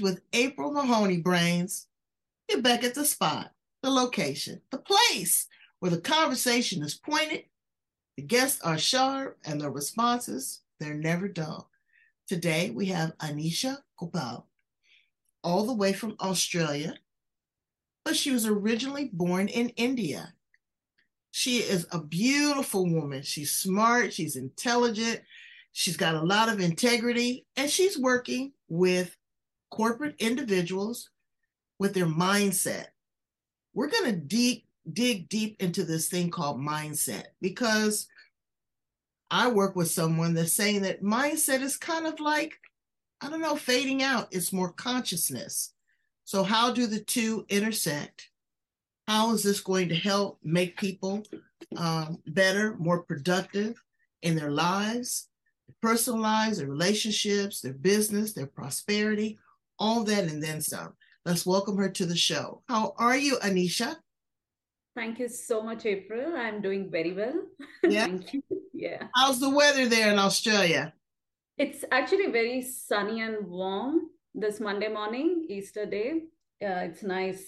With April Mahoney Brains. You're back at the spot, the location, the place where the conversation is pointed, the guests are sharp, and the responses, they're never dull. Today we have Anisha Gopal, all the way from Australia, but she was originally born in India. She is a beautiful woman. She's smart, she's intelligent, she's got a lot of integrity, and she's working with corporate individuals with their mindset. We're going to deep dig deep into this thing called mindset because I work with someone that's saying that mindset is kind of like, I don't know, fading out. It's more consciousness. So, how do the two intersect? How is this going to help make people um, better, more productive in their lives, their personal lives, their relationships, their business, their prosperity, all that, and then some? Let's welcome her to the show. How are you, Anisha? Thank you so much, April. I'm doing very well. Yeah. Thank you. Yeah. How's the weather there in Australia? It's actually very sunny and warm this Monday morning, Easter day. Uh, it's nice.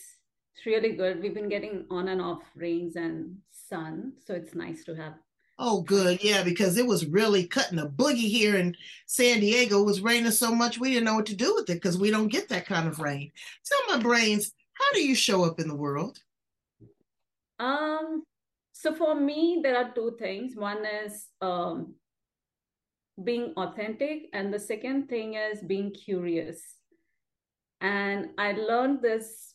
It's really good. We've been getting on and off rains and sun. So it's nice to have. Oh, good. Yeah, because it was really cutting a boogie here in San Diego. It was raining so much we didn't know what to do with it because we don't get that kind of rain. Tell my brains, how do you show up in the world? Um, so for me, there are two things. One is um, being authentic, and the second thing is being curious. And I learned this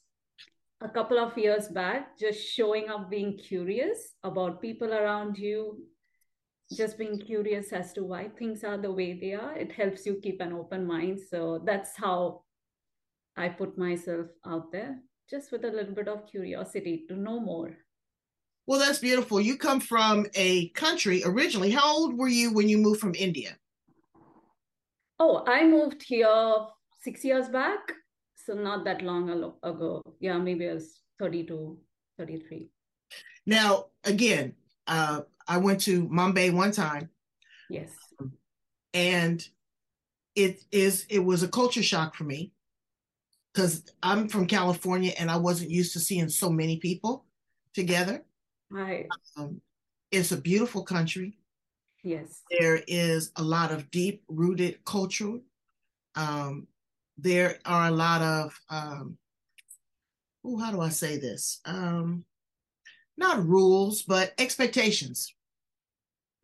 a couple of years back, just showing up being curious about people around you, just being curious as to why things are the way they are. It helps you keep an open mind. So that's how I put myself out there, just with a little bit of curiosity to know more. Well, that's beautiful. You come from a country originally. How old were you when you moved from India? Oh, I moved here six years back. So not that long ago. Yeah, maybe I was 32, 33. Now, again, uh, I went to Mumbai one time. Yes. And it is it was a culture shock for me because I'm from California and I wasn't used to seeing so many people together. Right. Um, it's a beautiful country. Yes. There is a lot of deep rooted culture. Um, there are a lot of, um, oh, how do I say this? Um, not rules, but expectations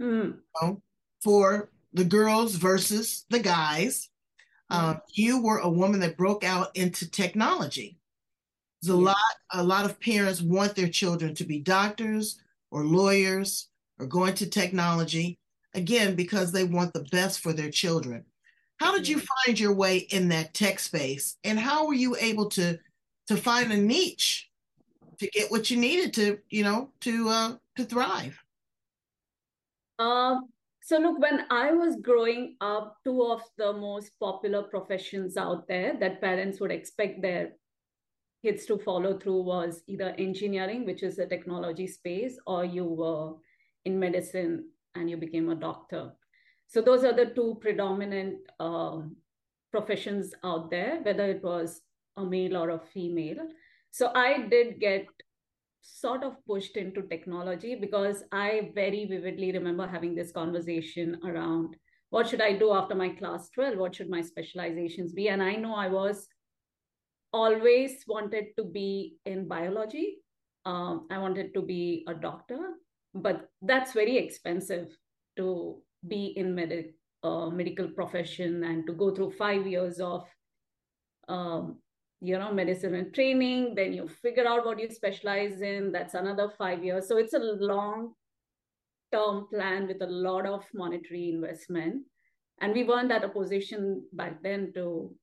Mm. you know, for the girls versus the guys. Um, you were a woman that broke out into technology. There's a Yeah. lot, a lot of parents want their children to be doctors or lawyers or go into technology again because they want the best for their children. How did you find your way in that tech space, and how were you able to to find a niche to get what you needed to, you know, to uh, to thrive? Um, so look, when I was growing up, two of the most popular professions out there that parents would expect their kids to follow through was either engineering, which is a technology space, or you were in medicine and you became a doctor. So those are the two predominant um, professions out there, whether it was a male or a female. So I did get sort of pushed into technology because I very vividly remember having this conversation around what should I do after my class 12? What should my specializations be? And I know I was always wanted to be in biology. Um, I wanted to be a doctor, but that's very expensive to be in med- uh, medical profession and to go through five years of um, you know medicine and training then you figure out what you specialize in that's another five years so it's a long term plan with a lot of monetary investment and we weren't at a position back then to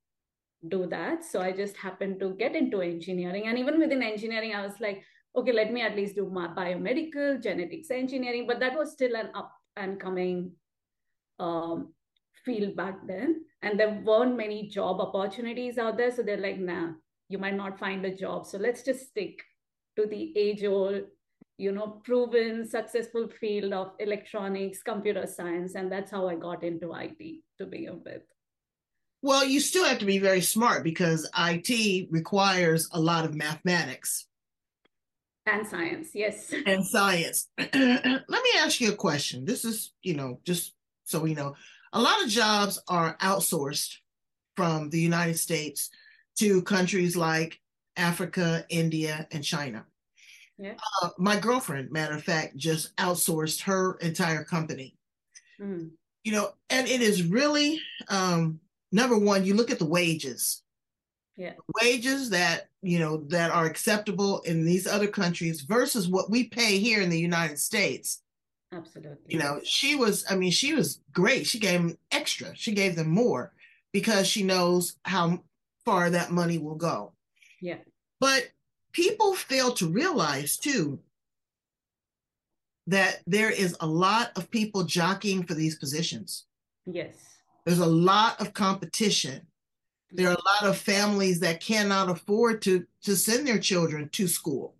do that. So I just happened to get into engineering. And even within engineering, I was like, okay, let me at least do my biomedical, genetics engineering. But that was still an up and coming um, field back then. And there weren't many job opportunities out there. So they're like, nah, you might not find a job. So let's just stick to the age old, you know, proven successful field of electronics, computer science. And that's how I got into IT to begin with. Well, you still have to be very smart because IT requires a lot of mathematics. And science, yes. And science. Let me ask you a question. This is, you know, just so we know. A lot of jobs are outsourced from the United States to countries like Africa, India, and China. Yeah. Uh, my girlfriend, matter of fact, just outsourced her entire company. Mm. You know, and it is really um, number one, you look at the wages. Yeah. Wages that, you know, that are acceptable in these other countries versus what we pay here in the United States. Absolutely. You know, she was, I mean, she was great. She gave them extra. She gave them more because she knows how far that money will go. Yeah. But people fail to realize too that there is a lot of people jockeying for these positions. Yes. There's a lot of competition. There are a lot of families that cannot afford to to send their children to school.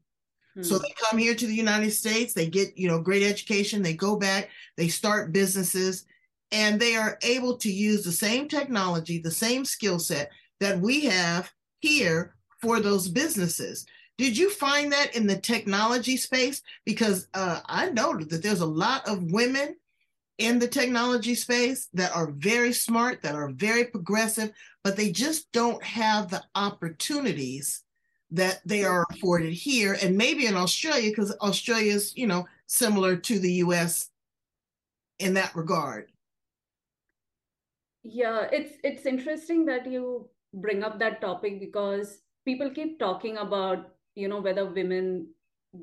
Hmm. So they come here to the United States, they get, you know, great education, they go back, they start businesses, and they are able to use the same technology, the same skill set that we have here for those businesses. Did you find that in the technology space? Because uh, I noted that there's a lot of women in the technology space that are very smart, that are very progressive, but they just don't have the opportunities that they are afforded here and maybe in Australia, because Australia is, you know, similar to the US in that regard. Yeah, it's it's interesting that you bring up that topic because people keep talking about, you know, whether women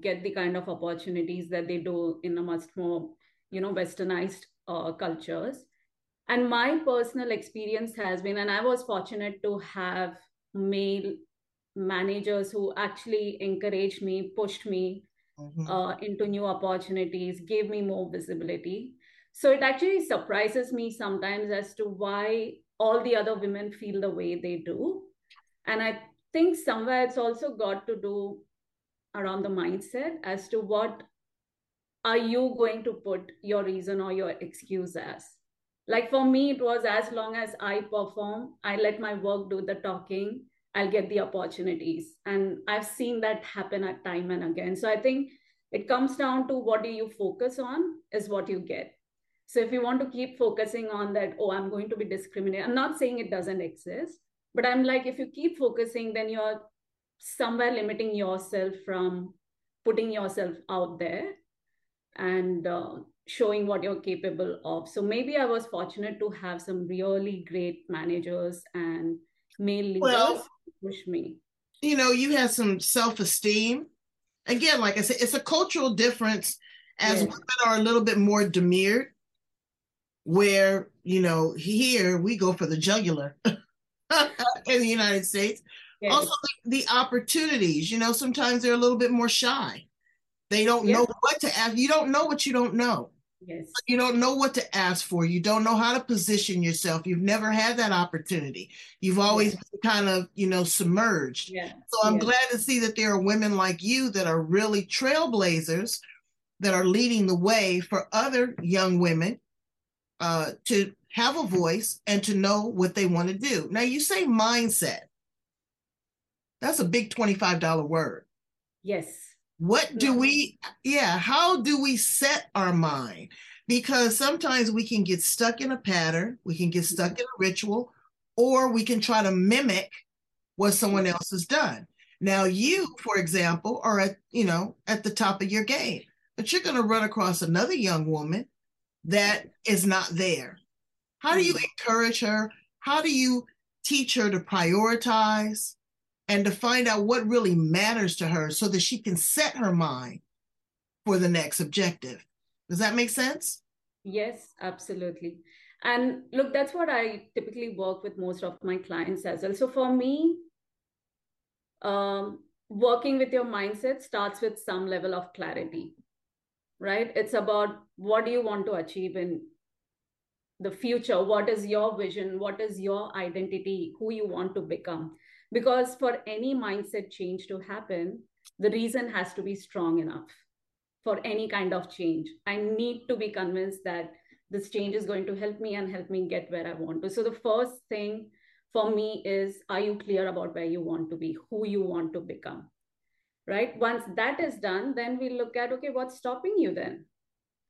get the kind of opportunities that they do in a much more you know westernized uh, cultures and my personal experience has been and i was fortunate to have male managers who actually encouraged me pushed me mm-hmm. uh, into new opportunities gave me more visibility so it actually surprises me sometimes as to why all the other women feel the way they do and i think somewhere it's also got to do around the mindset as to what are you going to put your reason or your excuse as? Like for me, it was as long as I perform, I let my work do the talking, I'll get the opportunities. And I've seen that happen at time and again. So I think it comes down to what do you focus on is what you get. So if you want to keep focusing on that, oh, I'm going to be discriminated, I'm not saying it doesn't exist, but I'm like, if you keep focusing, then you're somewhere limiting yourself from putting yourself out there and uh, showing what you're capable of. So maybe I was fortunate to have some really great managers and male leaders well, push me. You know, you had some self esteem. Again, like I said, it's a cultural difference as yes. women are a little bit more demure, where, you know, here we go for the jugular in the United States. Yes. Also, the, the opportunities, you know, sometimes they're a little bit more shy. They don't know what to ask. You don't know what you don't know. Yes. You don't know what to ask for. You don't know how to position yourself. You've never had that opportunity. You've always been kind of, you know, submerged. Yeah. So I'm glad to see that there are women like you that are really trailblazers that are leading the way for other young women uh, to have a voice and to know what they want to do. Now, you say mindset. That's a big $25 word. Yes. What do we, yeah, how do we set our mind? Because sometimes we can get stuck in a pattern, we can get stuck in a ritual, or we can try to mimic what someone else has done. Now, you, for example, are at, you know, at the top of your game, but you're going to run across another young woman that is not there. How do you mm-hmm. encourage her? How do you teach her to prioritize? And to find out what really matters to her so that she can set her mind for the next objective. Does that make sense? Yes, absolutely. And look, that's what I typically work with most of my clients as well. So for me, um, working with your mindset starts with some level of clarity, right? It's about what do you want to achieve in the future? What is your vision? What is your identity? Who you want to become? Because for any mindset change to happen, the reason has to be strong enough for any kind of change. I need to be convinced that this change is going to help me and help me get where I want to. So the first thing for me is are you clear about where you want to be, who you want to become? Right? Once that is done, then we look at okay, what's stopping you then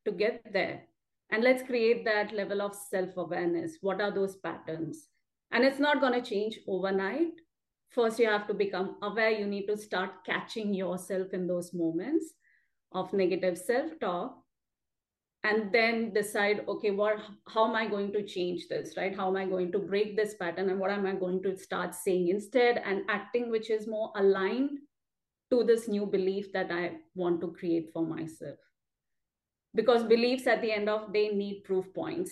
to get there? And let's create that level of self awareness. What are those patterns? And it's not going to change overnight. First, you have to become aware. You need to start catching yourself in those moments of negative self talk and then decide okay what how am i going to change this right? How am i going to break this pattern and what am i going to start saying instead? And acting which is more aligned to this new belief that i want to create for myself. Because beliefs at the end of day need proof points.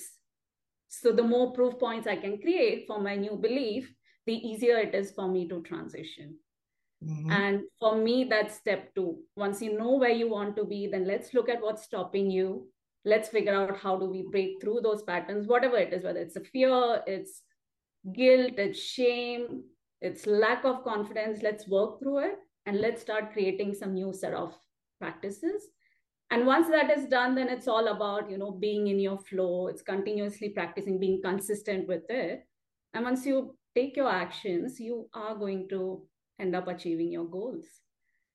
So the more proof points i can create for my new belief the easier it is for me to transition. Mm-hmm. And for me, that's step two. Once you know where you want to be, then let's look at what's stopping you. Let's figure out how do we break through those patterns whatever it is whether it's a fear it's guilt it's shame it's lack of confidence. Let's work through it and let's start creating some new set of practices. And once that is done then it's all about you know being in your flow. It's continuously practicing being consistent with it. And once you take your actions you are going to end up achieving your goals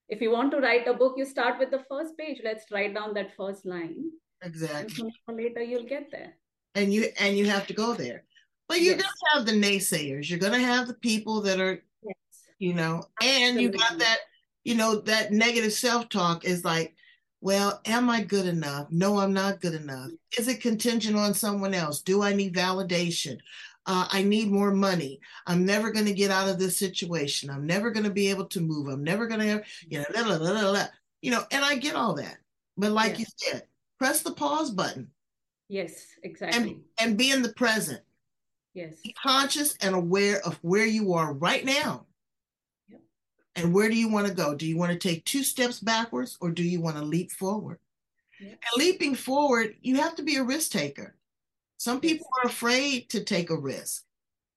if you want to write a book you start with the first page let's write down that first line Exactly. And later you'll get there. And you and you have to go there. But you're yes. gonna have the naysayers. You're gonna have the people that are, yes. you know, and Absolutely. you got that, you know, that negative self-talk is like, well, am I good enough? No, I'm not good enough. Is it contingent on someone else? Do I need validation? Uh, I need more money. I'm never going to get out of this situation. I'm never going to be able to move. I'm never going to, you know, blah, blah, blah, you know, and I get all that. But like you said, press the pause button. Yes, exactly. And, and be in the present. Yes. Be conscious and aware of where you are right now. Yep. And where do you want to go? Do you want to take two steps backwards or do you want to leap forward? Yep. And leaping forward, you have to be a risk taker. Some people are afraid to take a risk.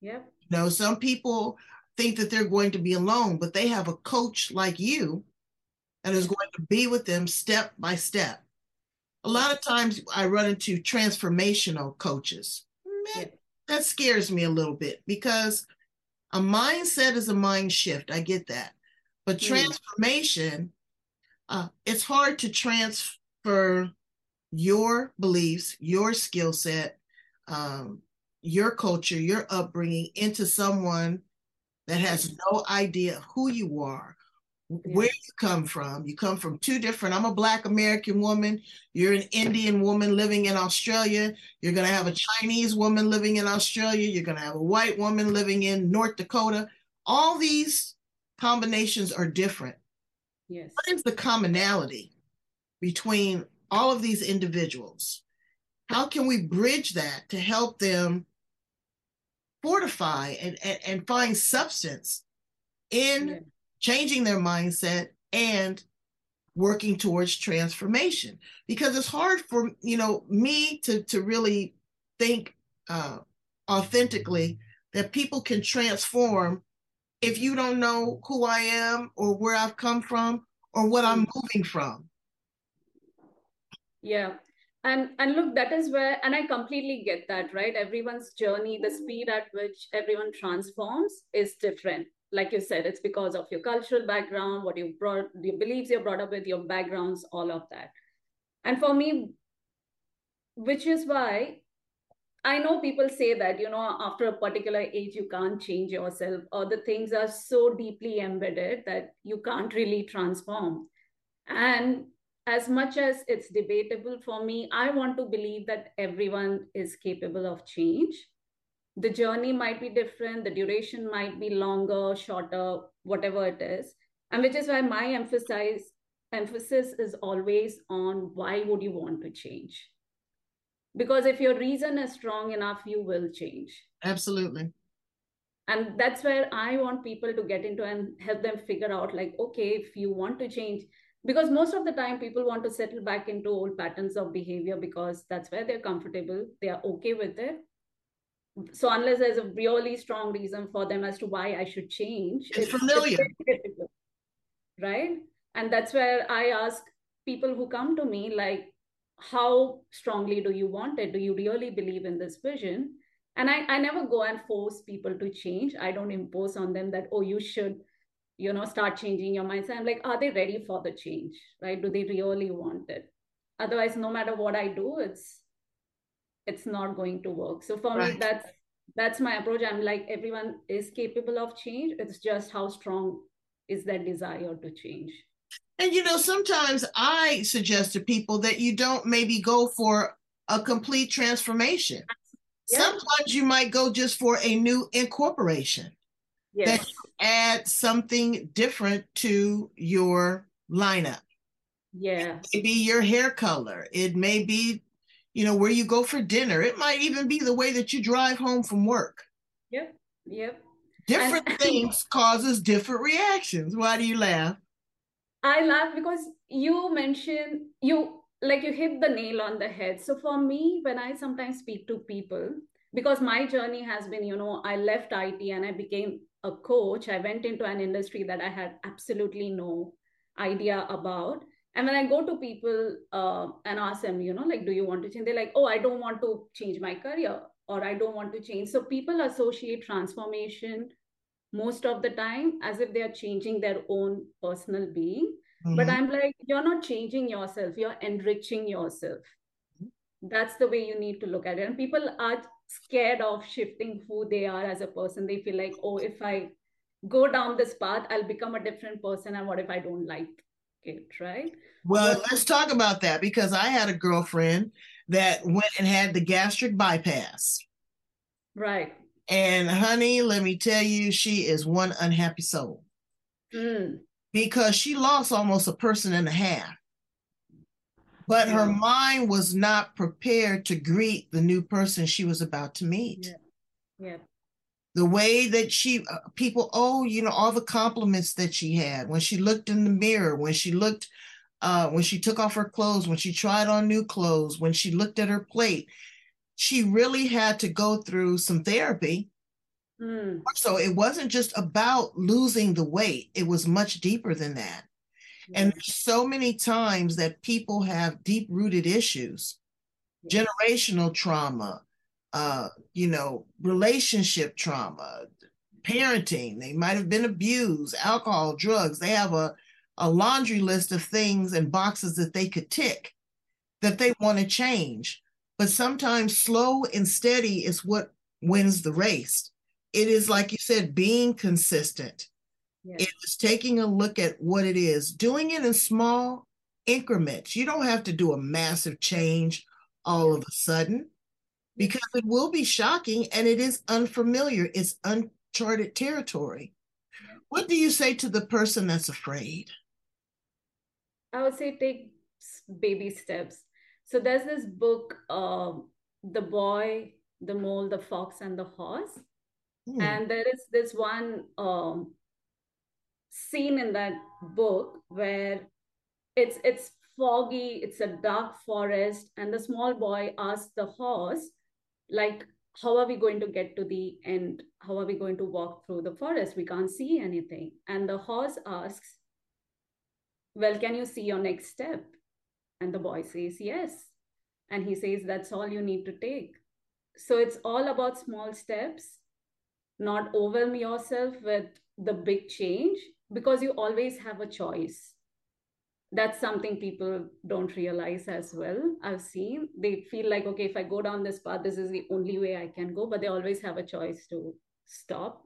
Yep. You know, some people think that they're going to be alone, but they have a coach like you that is going to be with them step by step a lot of times I run into transformational coaches. Man, that scares me a little bit because a mindset is a mind shift. I get that. But mm. transformation, uh, it's hard to transfer your beliefs, your skill set, um, your culture, your upbringing into someone that has no idea who you are, where you come from. You come from two different. I'm a Black American woman. You're an Indian woman living in Australia. You're going to have a Chinese woman living in Australia. You're going to have a white woman living in North Dakota. All these combinations are different. Yes. What is the commonality between all of these individuals? How can we bridge that to help them fortify and, and, and find substance in? Yeah changing their mindset and working towards transformation because it's hard for you know me to to really think uh, authentically that people can transform if you don't know who I am or where I've come from or what I'm moving from. Yeah. And and look, that is where and I completely get that, right? Everyone's journey, the mm-hmm. speed at which everyone transforms is different like you said, it's because of your cultural background, what you brought, your beliefs you're brought up with, your backgrounds, all of that. And for me, which is why I know people say that, you know, after a particular age, you can't change yourself, or the things are so deeply embedded that you can't really transform. And as much as it's debatable for me, I want to believe that everyone is capable of change. The journey might be different the duration might be longer shorter whatever it is. And which is why my emphasis emphasis is always on why would you want to change? Because if your reason is strong enough you will change. Absolutely. And that's where i want people to get into and help them figure out like okay if you want to change because most of the time people want to settle back into old patterns of behavior because that's where they're comfortable. They are okay with it. So unless there's a really strong reason for them as to why i should change it's, it's familiar. it's right? And that's where i ask people who come to me like how strongly do you want it? Do you really believe in this vision? And I, I never go and force people to change. I don't impose on them that oh you should you know start changing your mindset. I'm like are they ready for the change right? Do they really want it? Otherwise no matter what i do it's it's not going to work. So for right. me that's that's my approach. I'm like everyone is capable of change. It's just how strong is that desire to change. And you know sometimes i suggest to people that you don't maybe go for a complete transformation. Yeah. sometimes you might go just for a new incorporation yes. that add something different to your lineup. Yeah. Maybe your hair color. It may be, you know, where you go for dinner. It might even be the way that you drive home from work. Yep. Yep. Different and, things causes different reactions. Why do you laugh? I laugh because you mentioned you like you hit the nail on the head. So for me, when I sometimes speak to people, because my journey has been, you know, I left IT and I became a coach, I went into an industry that I had absolutely no idea about. And when I go to people uh, and ask them, you know, like, do you want to change? They're like, oh, I don't want to change my career or I don't want to change. So people associate transformation most of the time as if they are changing their own personal being. Mm-hmm. But I'm like, you're not changing yourself, you're enriching yourself. That's the way you need to look at it. And people are scared of shifting who they are as a person. They feel like, oh, if I go down this path, I'll become a different person. And what if I don't like it, right? Well, but- let's talk about that because I had a girlfriend that went and had the gastric bypass. Right. And honey, let me tell you, she is one unhappy soul. Mm. Because she lost almost a person and a half but her mind was not prepared to greet the new person she was about to meet. Yeah. yeah. The way that she, uh, people, oh, you know, all the compliments that she had when she looked in the mirror, when she looked, uh, when she took off her clothes, when she tried on new clothes, when she looked at her plate, she really had to go through some therapy. Mm. So it wasn't just about losing the weight, it was much deeper than that. And so many times that people have deep rooted issues, generational trauma, uh, you know, relationship trauma, parenting, they might have been abused, alcohol, drugs. They have a, a laundry list of things and boxes that they could tick that they want to change. But sometimes slow and steady is what wins the race. It is, like you said, being consistent Yes. It is taking a look at what it is, doing it in small increments. You don't have to do a massive change all of a sudden because it will be shocking and it is unfamiliar. It's uncharted territory. What do you say to the person that's afraid? I would say take baby steps. So there's this book, uh, The Boy, the Mole, the Fox, and the Horse. Hmm. And there is this one um, scene in that book where it's it's foggy it's a dark forest and the small boy asks the horse like how are we going to get to the end? How are we going to walk through the forest? We can't see anything. And the horse asks well can you see your next step? And the boy says yes. And he says that's all you need to take. So it's all about small steps. Not overwhelm yourself with the big change because you always have a choice. That's something people don't realize as well i've seen. They feel like okay if i go down this path this is the only way i can go but they always have a choice to stop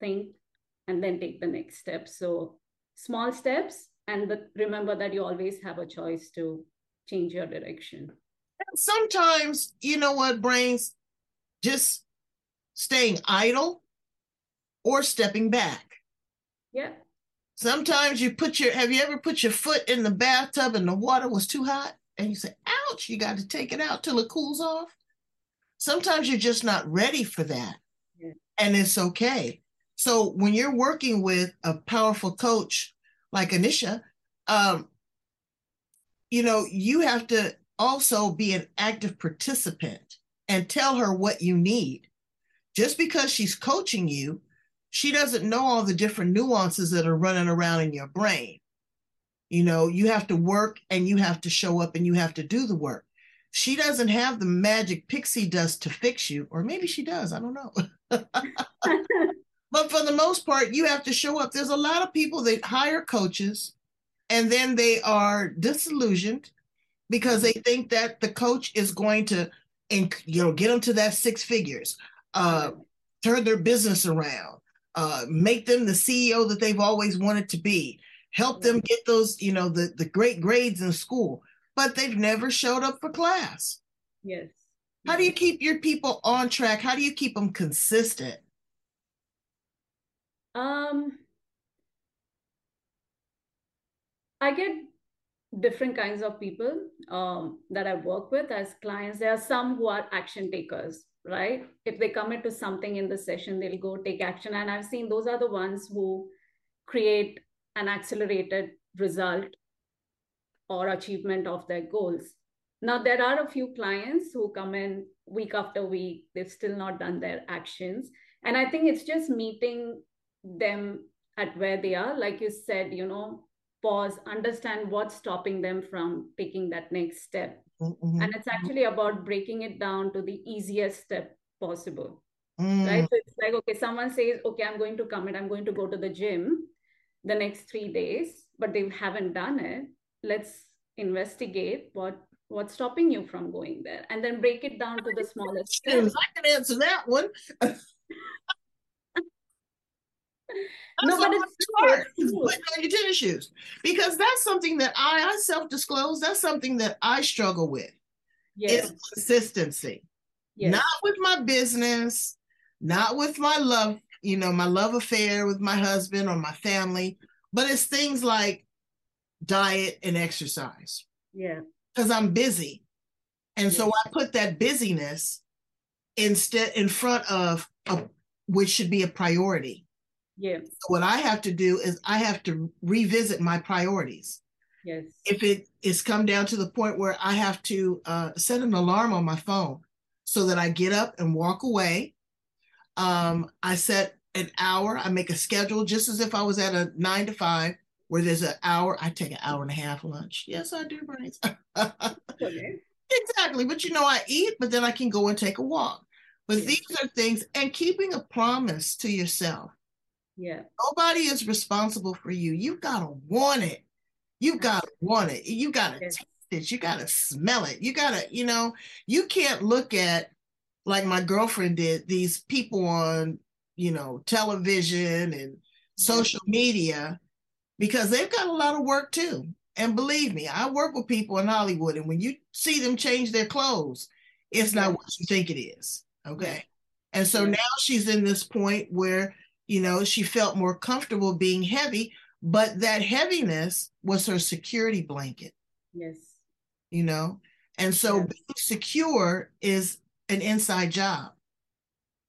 think and then take the next step. So small steps and the, remember that you always have a choice to change your direction. Sometimes you know what brains just staying idle or stepping back yeah. Sometimes you put your have you ever put your foot in the bathtub and the water was too hot and you say, ouch, You got to take it out till it cools off. Sometimes you're just not ready for that. Yeah. And it's okay. So when you're working with a powerful coach like Anisha, um, you know, you have to also be an active participant and tell her what you need. Just because she's coaching you, she doesn't know all the different nuances that are running around in your brain. You know, you have to work and you have to show up and you have to do the work. She doesn't have the magic pixie dust to fix you, or maybe she does. I don't know. but for the most part, you have to show up. There's a lot of people that hire coaches and then they are disillusioned because they think that the coach is going to and you know get them to that six figures uh, turn their business around uh, make them the ceo that they've always wanted to be. Help them get those you know the, the great grades in school. But they've never showed up for class. Yes. How do you keep your people on track? How do you keep them consistent? Um I get different kinds of people um, that I work with as clients. There are some who are action takers, right? If they commit to something in the session, they'll go take action. And I've seen those are the ones who create an accelerated result or achievement of their goals. Now, there are a few clients who come in week after week, they've still not done their actions. And I think it's just meeting them at where they are. Like you said, you know, pause, understand what's stopping them from taking that next step. Mm-hmm. And it's actually about breaking it down to the easiest step possible. Mm. Right. So it's like, okay, someone says, okay, I'm going to commit, I'm going to go to the gym the next three days, but they haven't done it. Let's investigate what what's stopping you from going there and then break it down to the smallest. I can answer that one. no, but it's. Putting on your tennis shoes because that's something that I, I self-disclose. That's something that I struggle with. Yes. It's consistency. Yes. Not with my business, not with my love, you know, my love affair with my husband or my family, but it's things like diet and exercise. Yeah. Because I'm busy. And yes. so I put that busyness instead in front of a, which should be a priority. Yeah. So what I have to do is I have to revisit my priorities. Yes. If it is come down to the point where I have to uh, set an alarm on my phone so that I get up and walk away. Um, I set an hour. I make a schedule just as if I was at a nine to five, where there's an hour. I take an hour and a half lunch. Yes, I do, brains. okay. Exactly. But you know, I eat, but then I can go and take a walk. But yes. these are things, and keeping a promise to yourself. Yeah. Nobody is responsible for you. You gotta want it. You gotta want it. You gotta yeah. taste it. You gotta smell it. You gotta, you know, you can't look at like my girlfriend did, these people on, you know, television and social media because they've got a lot of work too. And believe me, I work with people in Hollywood, and when you see them change their clothes, it's not what you think it is. Okay. And so now she's in this point where you know, she felt more comfortable being heavy, but that heaviness was her security blanket. Yes. You know, and so yes. being secure is an inside job.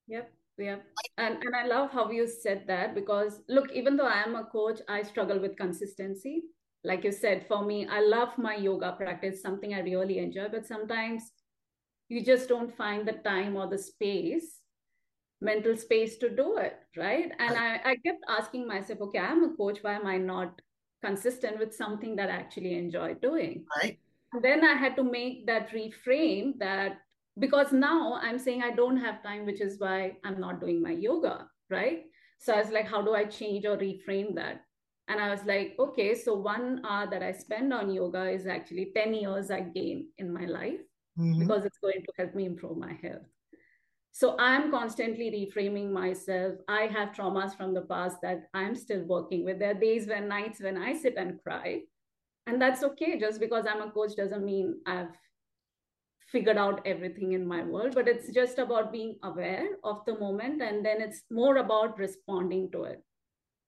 Yep. Yep. And and I love how you said that because look, even though I am a coach, I struggle with consistency. Like you said, for me, I love my yoga practice, something I really enjoy, but sometimes you just don't find the time or the space mental space to do it right? And I, I kept asking myself okay i'm a coach why am i not consistent with something that i actually enjoy doing? Right. And then i had to make that reframe that because now i'm saying i don't have time which is why i'm not doing my yoga right? So i was like how do i change or reframe that? And i was like okay so one hour that i spend on yoga is actually 10 years i gain in my life mm-hmm. because it's going to help me improve my health so I'm constantly reframing myself. I have traumas from the past that I'm still working with. There are days when nights when I sit and cry. And that's okay. Just because I'm a coach doesn't mean I've figured out everything in my world, but it's just about being aware of the moment. And then it's more about responding to it.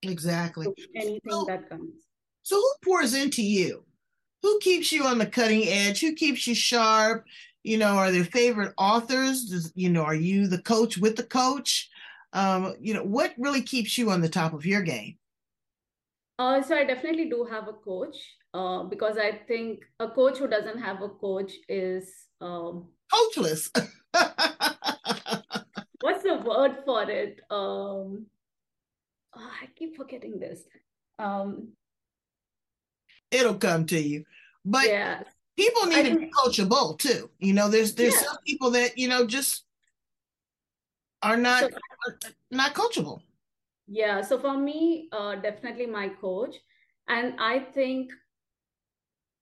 Exactly. To anything so, that comes. So who pours into you? Who keeps you on the cutting edge? Who keeps you sharp? You know, are there favorite authors? Does, you know, are you the coach with the coach? Um, you know, what really keeps you on the top of your game? Uh, so I definitely do have a coach uh, because I think a coach who doesn't have a coach is um, coachless. what's the word for it? Um, oh, I keep forgetting this. Um, It'll come to you, but yeah, people need I to be coachable too. You know, there's there's yeah. some people that you know just are not so, not coachable. Yeah. So for me, uh, definitely my coach, and I think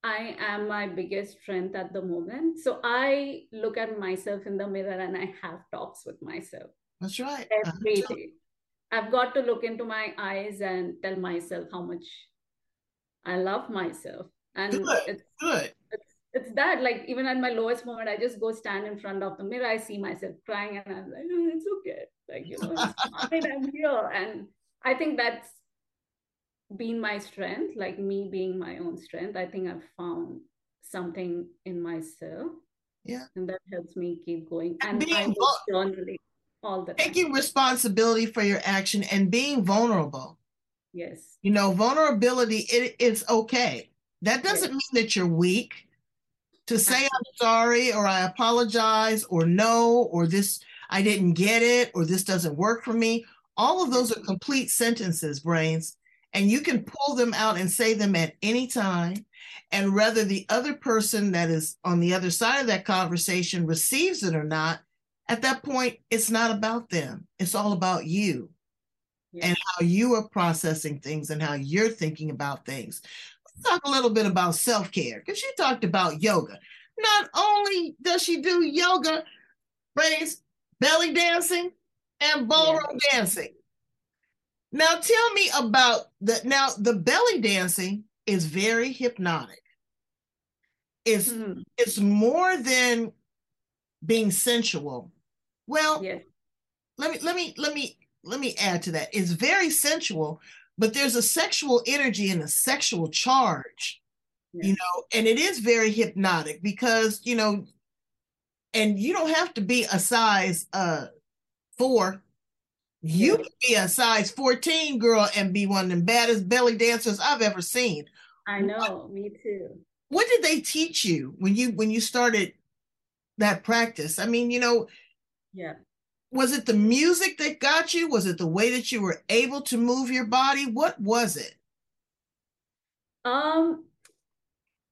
I am my biggest strength at the moment. So I look at myself in the mirror and I have talks with myself. That's right. Every day. I've got to look into my eyes and tell myself how much I love myself. And good. it's good. It's, that like even at my lowest moment, I just go stand in front of the mirror. I see myself crying and I'm like, oh, it's okay. Like, you know, it's fine. I'm here. And I think that's been my strength, like me being my own strength. I think I've found something in myself. Yeah. And that helps me keep going. And, and being journaling all the time. Taking responsibility for your action and being vulnerable. Yes. You know, vulnerability, it, it's okay. That doesn't yes. mean that you're weak. To uh-huh. say I'm sorry or I apologize or no or this I didn't get it or this doesn't work for me. All of those are mm-hmm. complete sentences, brains and you can pull them out and say them at any time. And whether the other person that is on the other side of that conversation receives it or not, at that point, it's not about them. It's all about you yeah. and how you are processing things and how you're thinking about things. Let's talk a little bit about self care because you talked about yoga. Not only does she do yoga, raise belly dancing and ballroom yeah. dancing. Now tell me about the now the belly dancing is very hypnotic. It's mm-hmm. it's more than being sensual. Well, yes. let me let me let me let me add to that. It's very sensual, but there's a sexual energy and a sexual charge. Yes. You know, and it is very hypnotic because, you know, and you don't have to be a size uh 4 you can be a size 14 girl and be one of the baddest belly dancers I've ever seen. I know, what, me too. What did they teach you when you when you started that practice? I mean, you know, yeah. Was it the music that got you? Was it the way that you were able to move your body? What was it? Um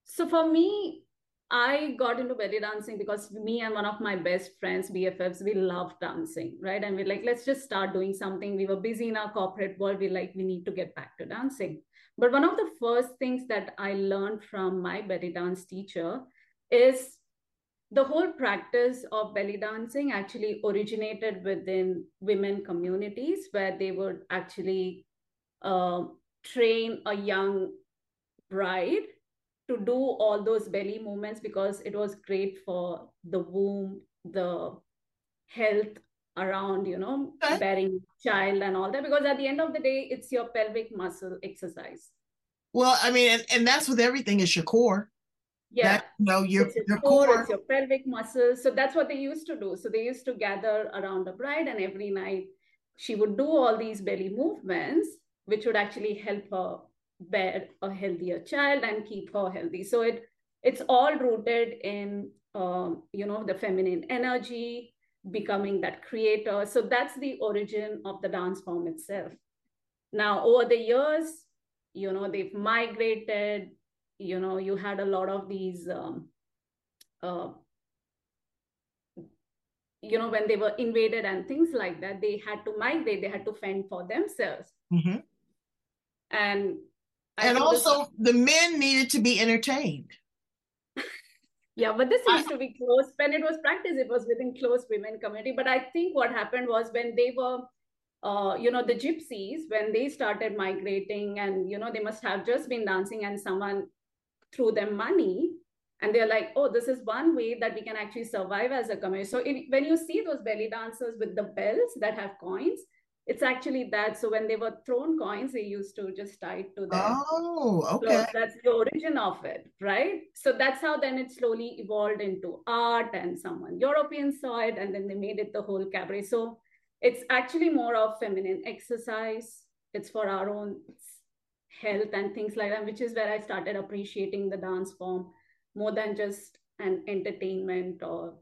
so for me, I got into belly dancing because me and one of my best friends, BFFs, we love dancing, right? And we're like, let's just start doing something. We were busy in our corporate world. We're like, we need to get back to dancing. But one of the first things that I learned from my belly dance teacher is the whole practice of belly dancing actually originated within women communities where they would actually uh, train a young bride to do all those belly movements because it was great for the womb, the health around, you know, okay. bearing child and all that. Because at the end of the day, it's your pelvic muscle exercise. Well, I mean, and, and that's with everything, it's your core. Yeah. That, you know, your, your, core, core. It's your pelvic muscles So that's what they used to do. So they used to gather around the bride, and every night she would do all these belly movements, which would actually help her bear a healthier child and keep her healthy so it it's all rooted in um, you know the feminine energy becoming that creator so that's the origin of the dance form itself now over the years you know they've migrated you know you had a lot of these um, uh, you know when they were invaded and things like that they had to migrate they had to fend for themselves mm-hmm. and and also this... the men needed to be entertained. yeah, but this used I... to be close. When it was practiced, it was within close women community. But I think what happened was when they were uh, you know, the gypsies, when they started migrating and, you know, they must have just been dancing and someone threw them money and they're like, oh, this is one way that we can actually survive as a community. So it, when you see those belly dancers with the bells that have coins, it's actually that. So when they were thrown coins, they used to just tie it to them. Oh, okay. So that's the origin of it, right? So that's how then it slowly evolved into art, and someone European saw it, and then they made it the whole cabaret. So it's actually more of feminine exercise. It's for our own health and things like that, which is where I started appreciating the dance form more than just an entertainment or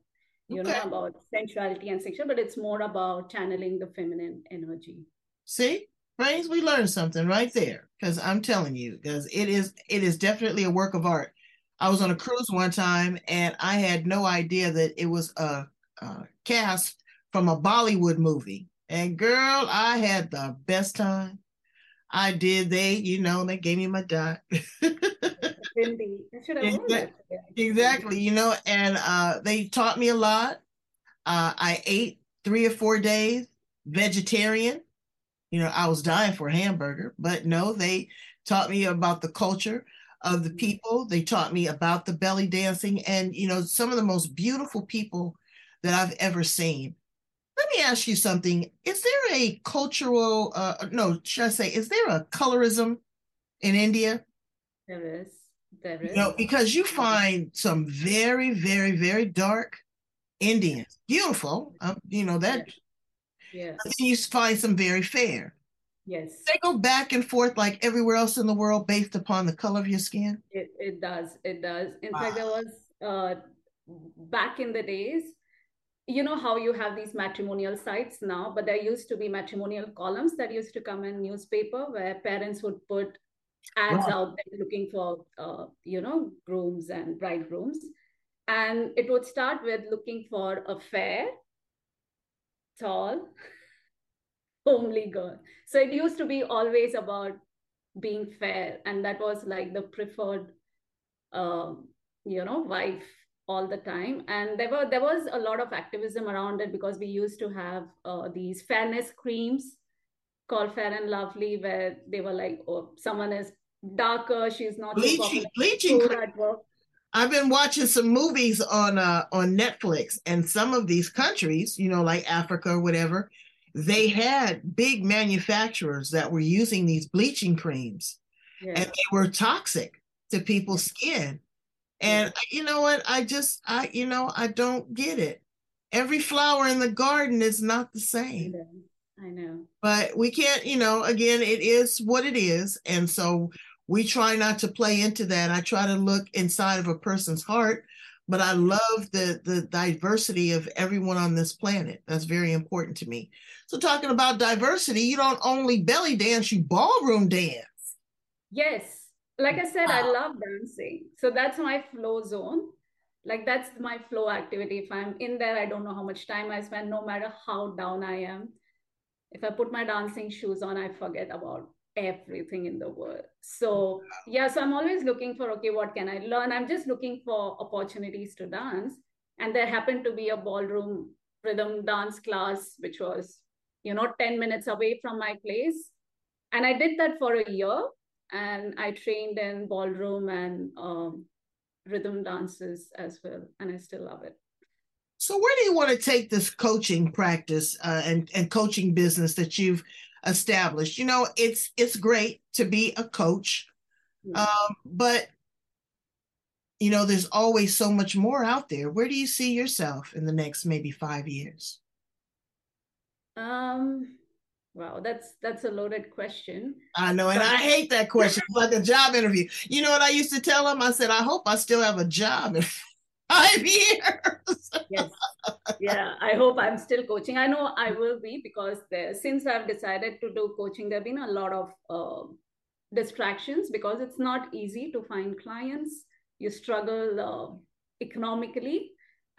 you okay. know about sensuality and sexual but it's more about channeling the feminine energy. See? Brains we learned something right there because i'm telling you because it is it is definitely a work of art. I was on a cruise one time and i had no idea that it was a, a cast from a bollywood movie. And girl i had the best time I did. They, you know, they gave me my dot. exactly. exactly. You know, and uh, they taught me a lot. Uh, I ate three or four days vegetarian. You know, I was dying for a hamburger, but no, they taught me about the culture of the mm-hmm. people. They taught me about the belly dancing and, you know, some of the most beautiful people that I've ever seen. Let me ask you something. Is there a cultural, uh, no, should I say, is there a colorism in India? There is. There is. You know, because you find some very, very, very dark Indians, beautiful. Um, you know that. Yeah. Then you find some very fair. Yes. They go back and forth like everywhere else in the world based upon the color of your skin. It, it does. It does. In wow. fact, there was uh, back in the days, you know how you have these matrimonial sites now, but there used to be matrimonial columns that used to come in newspaper where parents would put ads wow. out there looking for uh, you know grooms and bridegrooms and it would start with looking for a fair tall homely girl so it used to be always about being fair and that was like the preferred uh, you know wife all the time and there were there was a lot of activism around it because we used to have uh, these fairness creams called Fair and Lovely, where they were like, oh, someone is darker, she's not bleaching. bleaching. I've been watching some movies on uh, on Netflix, and some of these countries, you know, like Africa or whatever, they had big manufacturers that were using these bleaching creams, yeah. and they were toxic to people's skin. And you know what? I just, I, you know, I don't get it. Every flower in the garden is not the same. I know. But we can't, you know, again, it is what it is. And so we try not to play into that. I try to look inside of a person's heart, but I mm-hmm. love the the diversity of everyone on this planet. That's very important to me. So talking about diversity, you don't only belly dance, you ballroom dance. Yes. Like I said. I love dancing. So that's my flow zone. Like that's my flow activity. If I'm in there, I don't know how much time I spend, no matter how down I am if I put my dancing shoes on, I forget about everything in the world. So yeah, so I'm always looking for okay, what can I learn? I'm just looking for opportunities to dance. And there happened to be a ballroom rhythm dance class, which was, you know, 10 minutes away from my place. And I did that for a year. And I trained in ballroom and um, rhythm dances as well. And I still love it. So where do you want to take this coaching practice uh, and and coaching business that you've established? You know, it's it's great to be a coach, um, but you know, there's always so much more out there. Where do you see yourself in the next maybe five years? Um. Wow, that's that's a loaded question. I know, and I hate that question. It's like a job interview. You know what I used to tell them? I said, I hope I still have a job in five years. yes. Yeah. I hope I'm still coaching. I know I will be because there, since I've decided to do coaching, there have been a lot of uh, distractions because it's not easy to find clients. You struggle uh, economically.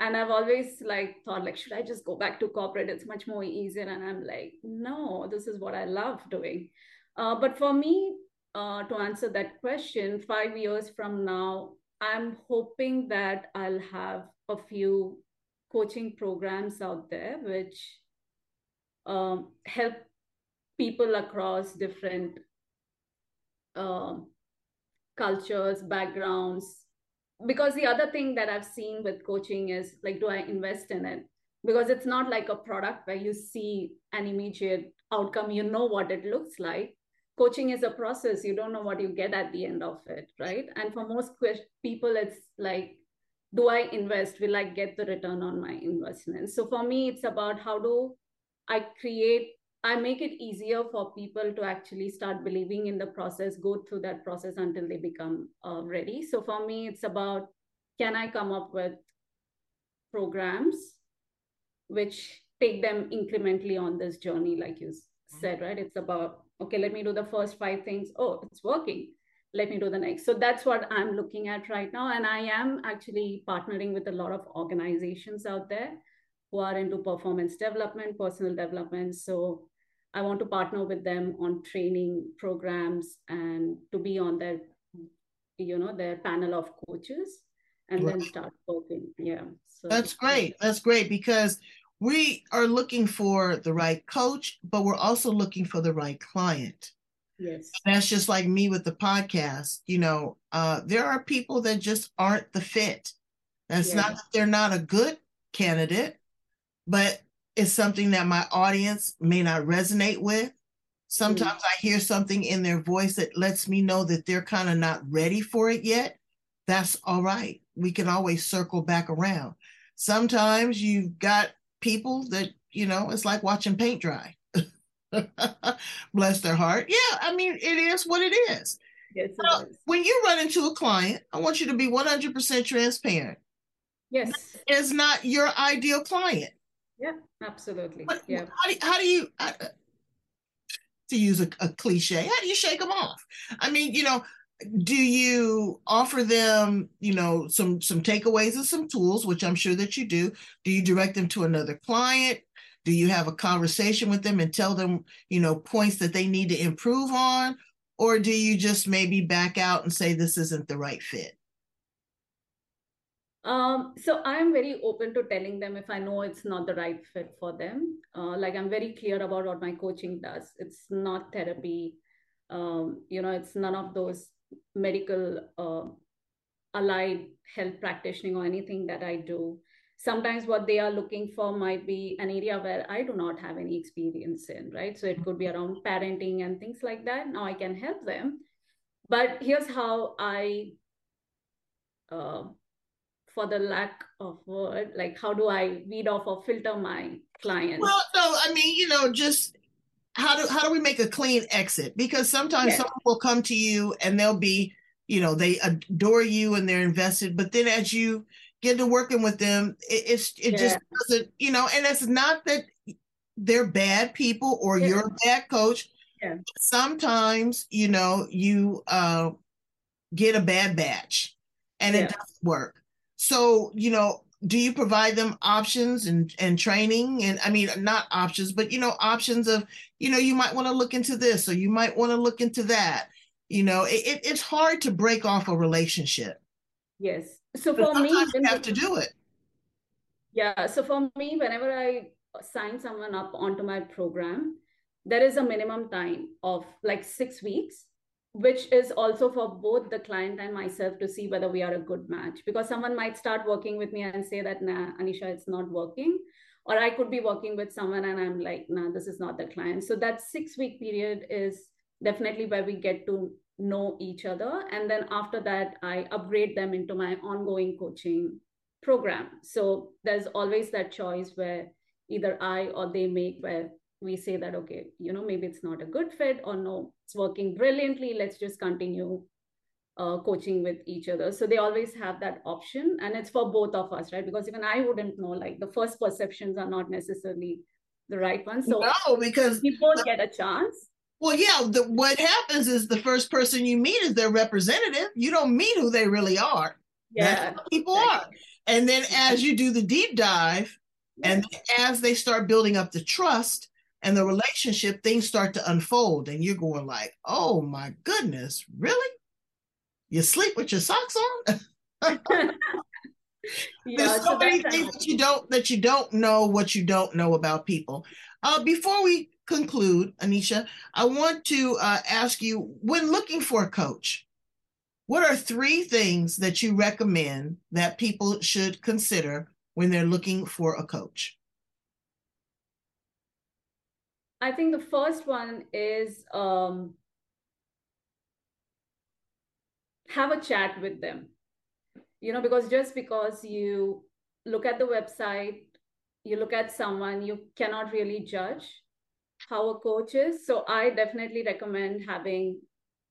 And I've always like thought like, should I just go back to corporate? It's much more easier. And I'm like, no, this is what I love doing. Uh, but for me, uh, to answer that question, five years from now, I'm hoping that I'll have a few coaching programs out there which um, help people across different um, cultures, backgrounds. Because the other thing that I've seen with coaching is like, do I invest in it? Because it's not like a product where you see an immediate outcome. You know what it looks like. Coaching is a process. You don't know what you get at the end of it right? And for most people it's like do i invest? Will i get the return on my investment? So for me it's about how do i create i make it easier for people to actually start believing in the process go through that process until they become uh, ready. So for me it's about can i come up with programs which take them incrementally on this journey like you said right? It's about okay let me do the first five things. Oh it's working. Let me do the next. So that's what i'm looking at right now. And i am actually partnering with a lot of organizations out there who are into performance development personal development. So i want to partner with them on training programs and to be on their you know their panel of coaches and right. then start working yeah so that's great that's great because we are looking for the right coach, but we're also looking for the right client. Yes. And that's just like me with the podcast. You know, uh, there are people that just aren't the fit. That's yeah. not that they're not a good candidate, but it's something that my audience may not resonate with. Sometimes mm. I hear something in their voice that lets me know that they're kind of not ready for it yet. That's all right. We can always circle back around. Sometimes you've got people that you know it's like watching paint dry bless their heart yeah i mean it is what it is yes, so when you run into a client i want you to be 100% transparent yes is not your ideal client yeah absolutely. But yeah. how do, how do you uh, to use a, a cliche how do you shake them off? I mean you know do you offer them you know some some takeaways and some tools which i'm sure that you do? Do you direct them to another client? Do you have a conversation with them and tell them you know points that they need to improve on? Or do you just maybe back out and say this isn't the right fit um, so I'm very open to telling them if I know it's not the right fit for them. Uh, like I'm very clear about what my coaching does. It's not therapy. Um, you know, it's none of those medical uh, allied health practicing or anything that I do. Sometimes what they are looking for might be an area where I do not have any experience in, right? So it could be around parenting and things like that. Now I can help them. But here's how I, uh, for the lack of word, like how do I weed off or filter my clients? Well, no, I mean, you know, just how do how do we make a clean exit? Because sometimes yeah. someone will come to you and they'll be, you know, they adore you and they're invested, but then as you get to working with them, it, it's it yeah. just doesn't, you know, and it's not that they're bad people or yeah. you're a bad coach. Sometimes, you know, you uh, get a bad batch and it doesn't work. So, you know, do you provide them options and and training? And i mean not options but you know options of you know you might want to look into this or you might want to look into that. You know it, it, it's hard to break off a relationship. Yes. So for me you have to do it. Yeah. So for me whenever i sign someone up onto my program there is a minimum time of like six weeks which is also for both the client and myself to see whether we are a good match. Because someone might start working with me and say that nah anisha it's not working. Or i could be working with someone and i'm like nah this is not the client. So that six week period is definitely where we get to know each other. And then after that i upgrade them into my ongoing coaching program. So there's always that choice where either i or they make where we say that okay you know maybe it's not a good fit or no it's working brilliantly let's just continue uh, coaching with each other. So they always have that option and it's for both of us right? Because even i wouldn't know like the first perceptions are not necessarily the right ones so no because both get a chance. Well yeah the, what happens is the first person you meet is their representative. You don't meet who they really are. Yeah people exactly. are. And then as you do the deep dive and as they start building up the trust and the relationship things start to unfold and you're going like oh my goodness really? You sleep with your socks on? Yeah, there's so, so many things that you don't that you don't know what you don't know about people. Uh, before we conclude anisha i want to uh, ask you when looking for a coach what are three things that you recommend that people should consider when they're looking for a coach I think the first one is um, have a chat with them. You know, because just because you look at the website, you look at someone, you cannot really judge how a coach is. So I definitely recommend having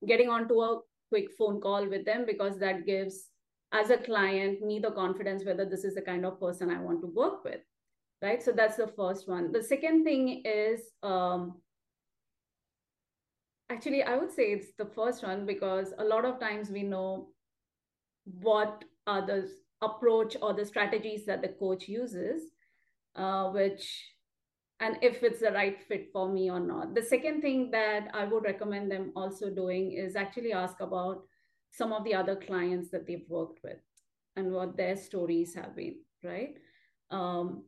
getting onto a quick phone call with them because that gives as a client me the confidence whether this is the kind of person I want to work with. Right. So that's the first one. The second thing is um, actually i would say it's the first one because a lot of times we know what are the approach or the strategies that the coach uses uh, which and if it's the right fit for me or not the second thing that i would recommend them also doing is actually ask about some of the other clients that they've worked with and what their stories have been right um,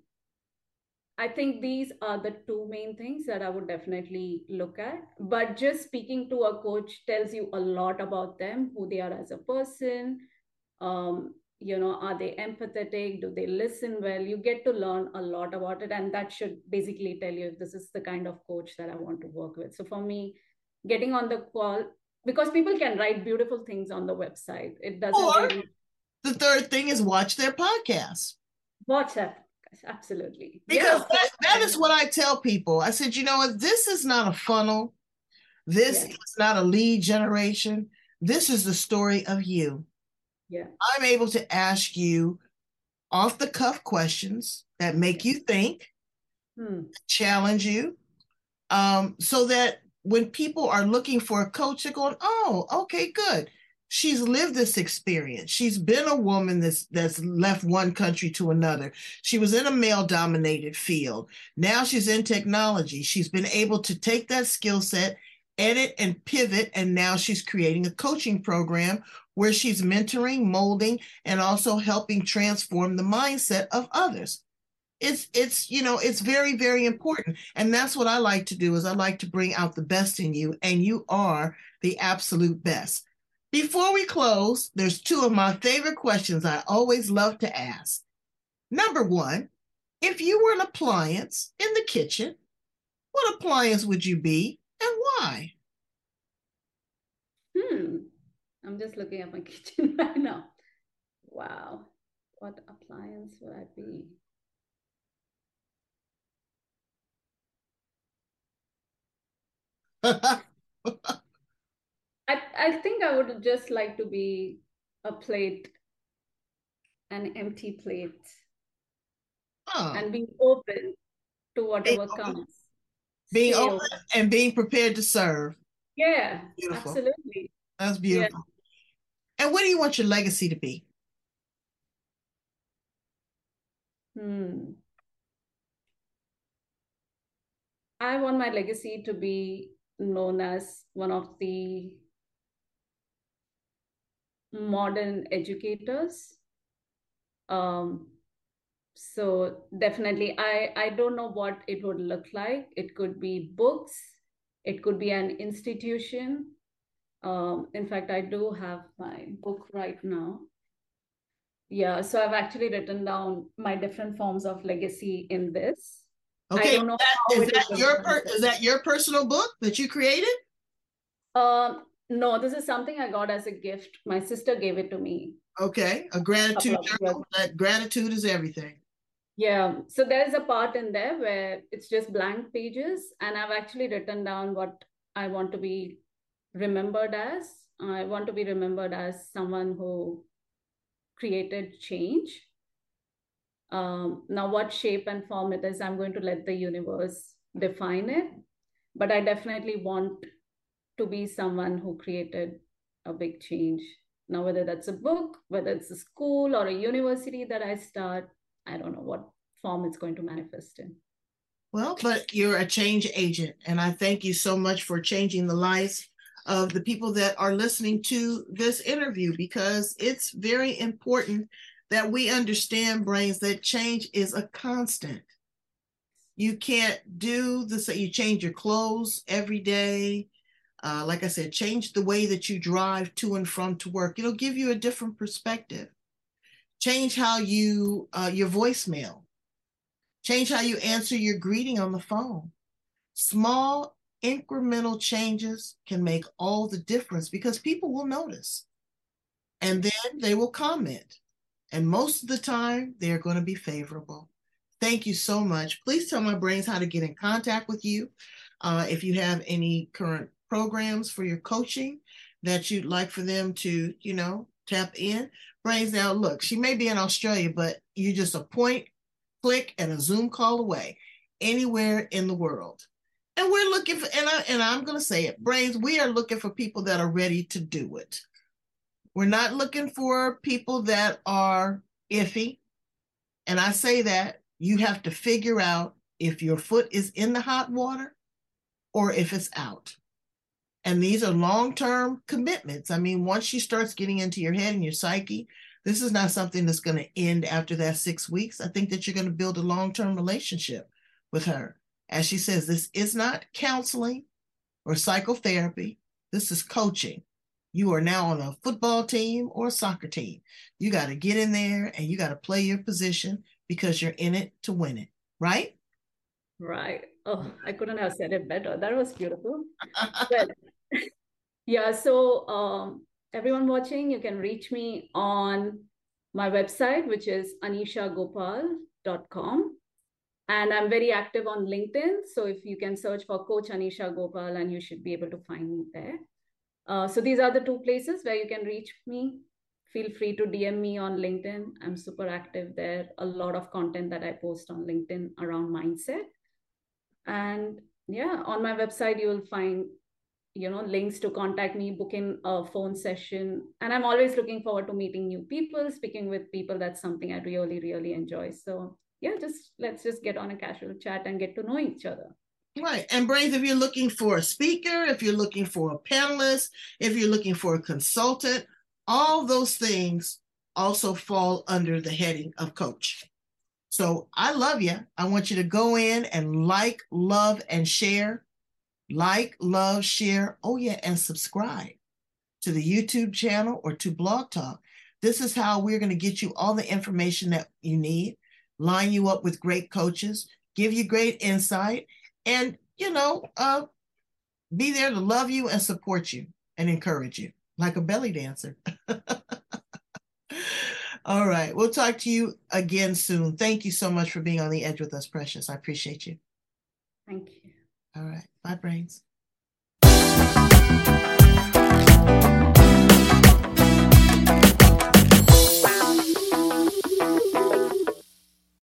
I think these are the two main things that I would definitely look at. But just speaking to a coach tells you a lot about them, who they are as a person. Um, you know, are they empathetic? Do they listen well? You get to learn a lot about it. And that should basically tell you if this is the kind of coach that I want to work with. So for me, getting on the call, because people can write beautiful things on the website. It doesn't or really... the third thing is watch their podcast. Watch that absolutely. Because yeah. that, that is what I tell people. I said, you know what? This is not a funnel. This is not a lead generation. This is the story of you. Yeah. I'm able to ask you off the cuff questions that make you think, hmm. challenge you, um, so that when people are looking for a coach, they're going, oh, okay, good she's lived this experience. She's been a woman that's that's left one country to another. She was in a male dominated field. Now she's in technology. She's been able to take that skill set, edit and pivot and now she's creating a coaching program where she's mentoring, molding and also helping transform the mindset of others. It's it's you know, it's very very important. And that's what I like to do is I like to bring out the best in you and you are the absolute best. Before we close, there's two of my favorite questions I always love to ask. Number one, if you were an appliance in the kitchen, what appliance would you be and why? Hmm. I'm just looking at my kitchen right now. Wow. What appliance would I be? I, I think I would just like to be a plate, an empty plate, oh. and being open to whatever being comes. Being open, open and being prepared to serve. Yeah, beautiful. absolutely. That's beautiful. Yeah. And what do you want your legacy to be? Hmm. I want my legacy to be known as one of the modern educators. Um, so definitely, I, I don't know what it would look like. It could be books, it could be an institution. Um, in fact, I do have my book right now. Yeah, so I've actually written down my different forms of legacy in this. Okay, is that, is that your per, is that your personal book that you created? Um, no, this is something I got as a gift. My sister gave it to me. Okay, a gratitude journal. That gratitude is everything. Yeah. So there's a part in there where it's just blank pages, and I've actually written down what I want to be remembered as. I want to be remembered as someone who created change. Um, now, what shape and form it is, I'm going to let the universe define it. But I definitely want to be someone who created a big change. Now, whether that's a book, whether it's a school or a university that I start, I don't know what form it's going to manifest in. Well, but you're a change agent, and I thank you so much for changing the lives of the people that are listening to this interview because it's very important that we understand, brains, that change is a constant. You can't do the same. you change your clothes every day. Uh, like I said, change the way that you drive to and from to work. It'll give you a different perspective. Change how you, uh, your voicemail. Change how you answer your greeting on the phone. Small incremental changes can make all the difference because people will notice and then they will comment. And most of the time, they're going to be favorable. Thank you so much. Please tell my brains how to get in contact with you. Uh, if you have any current programs for your coaching that you'd like for them to, you know, tap in. Brains now, look, she may be in Australia, but you just a point, click, and a Zoom call away anywhere in the world. And we're looking for, and, I, and I'm going to say it, Brains, we are looking for people that are ready to do it. We're not looking for people that are iffy. And I say that you have to figure out if your foot is in the hot water or if it's out. And these are long term commitments. I mean, once she starts getting into your head and your psyche, this is not something that's going to end after that six weeks. I think that you're going to build a long term relationship with her. As she says, this is not counseling or psychotherapy, this is coaching. You are now on a football team or a soccer team. You got to get in there and you got to play your position because you're in it to win it, right? Right. Oh, I couldn't have said it better. That was beautiful. but yeah, so um, everyone watching, you can reach me on my website, which is anishagopal.com. And I'm very active on LinkedIn. So if you can search for Coach Anisha Gopal, and you should be able to find me there. Uh, so these are the two places where you can reach me. Feel free to DM me on LinkedIn. I'm super active there. A lot of content that I post on LinkedIn around mindset. And yeah, on my website, you will find you know links to contact me booking a phone session and i'm always looking forward to meeting new people speaking with people that's something i really really enjoy so yeah, just let's just get on a casual chat and get to know each other. Right. And Brains, if you're looking for a speaker, if you're looking for a panelist, if you're looking for a consultant, all those things also fall under the heading of coach. So I love you. I want you to go in and like, love, and share. Like, love, share. Oh, yeah. And subscribe to the YouTube channel or to Blog Talk. This is how we're going to get you all the information that you need line you up with great coaches, give you great insight, and you know, uh, be there to love you and support you and encourage you like a belly dancer. All right. We'll talk to you again soon. Thank you so much for being on the edge with us, Precious. I appreciate you. Thank you. All right. Bye, brains.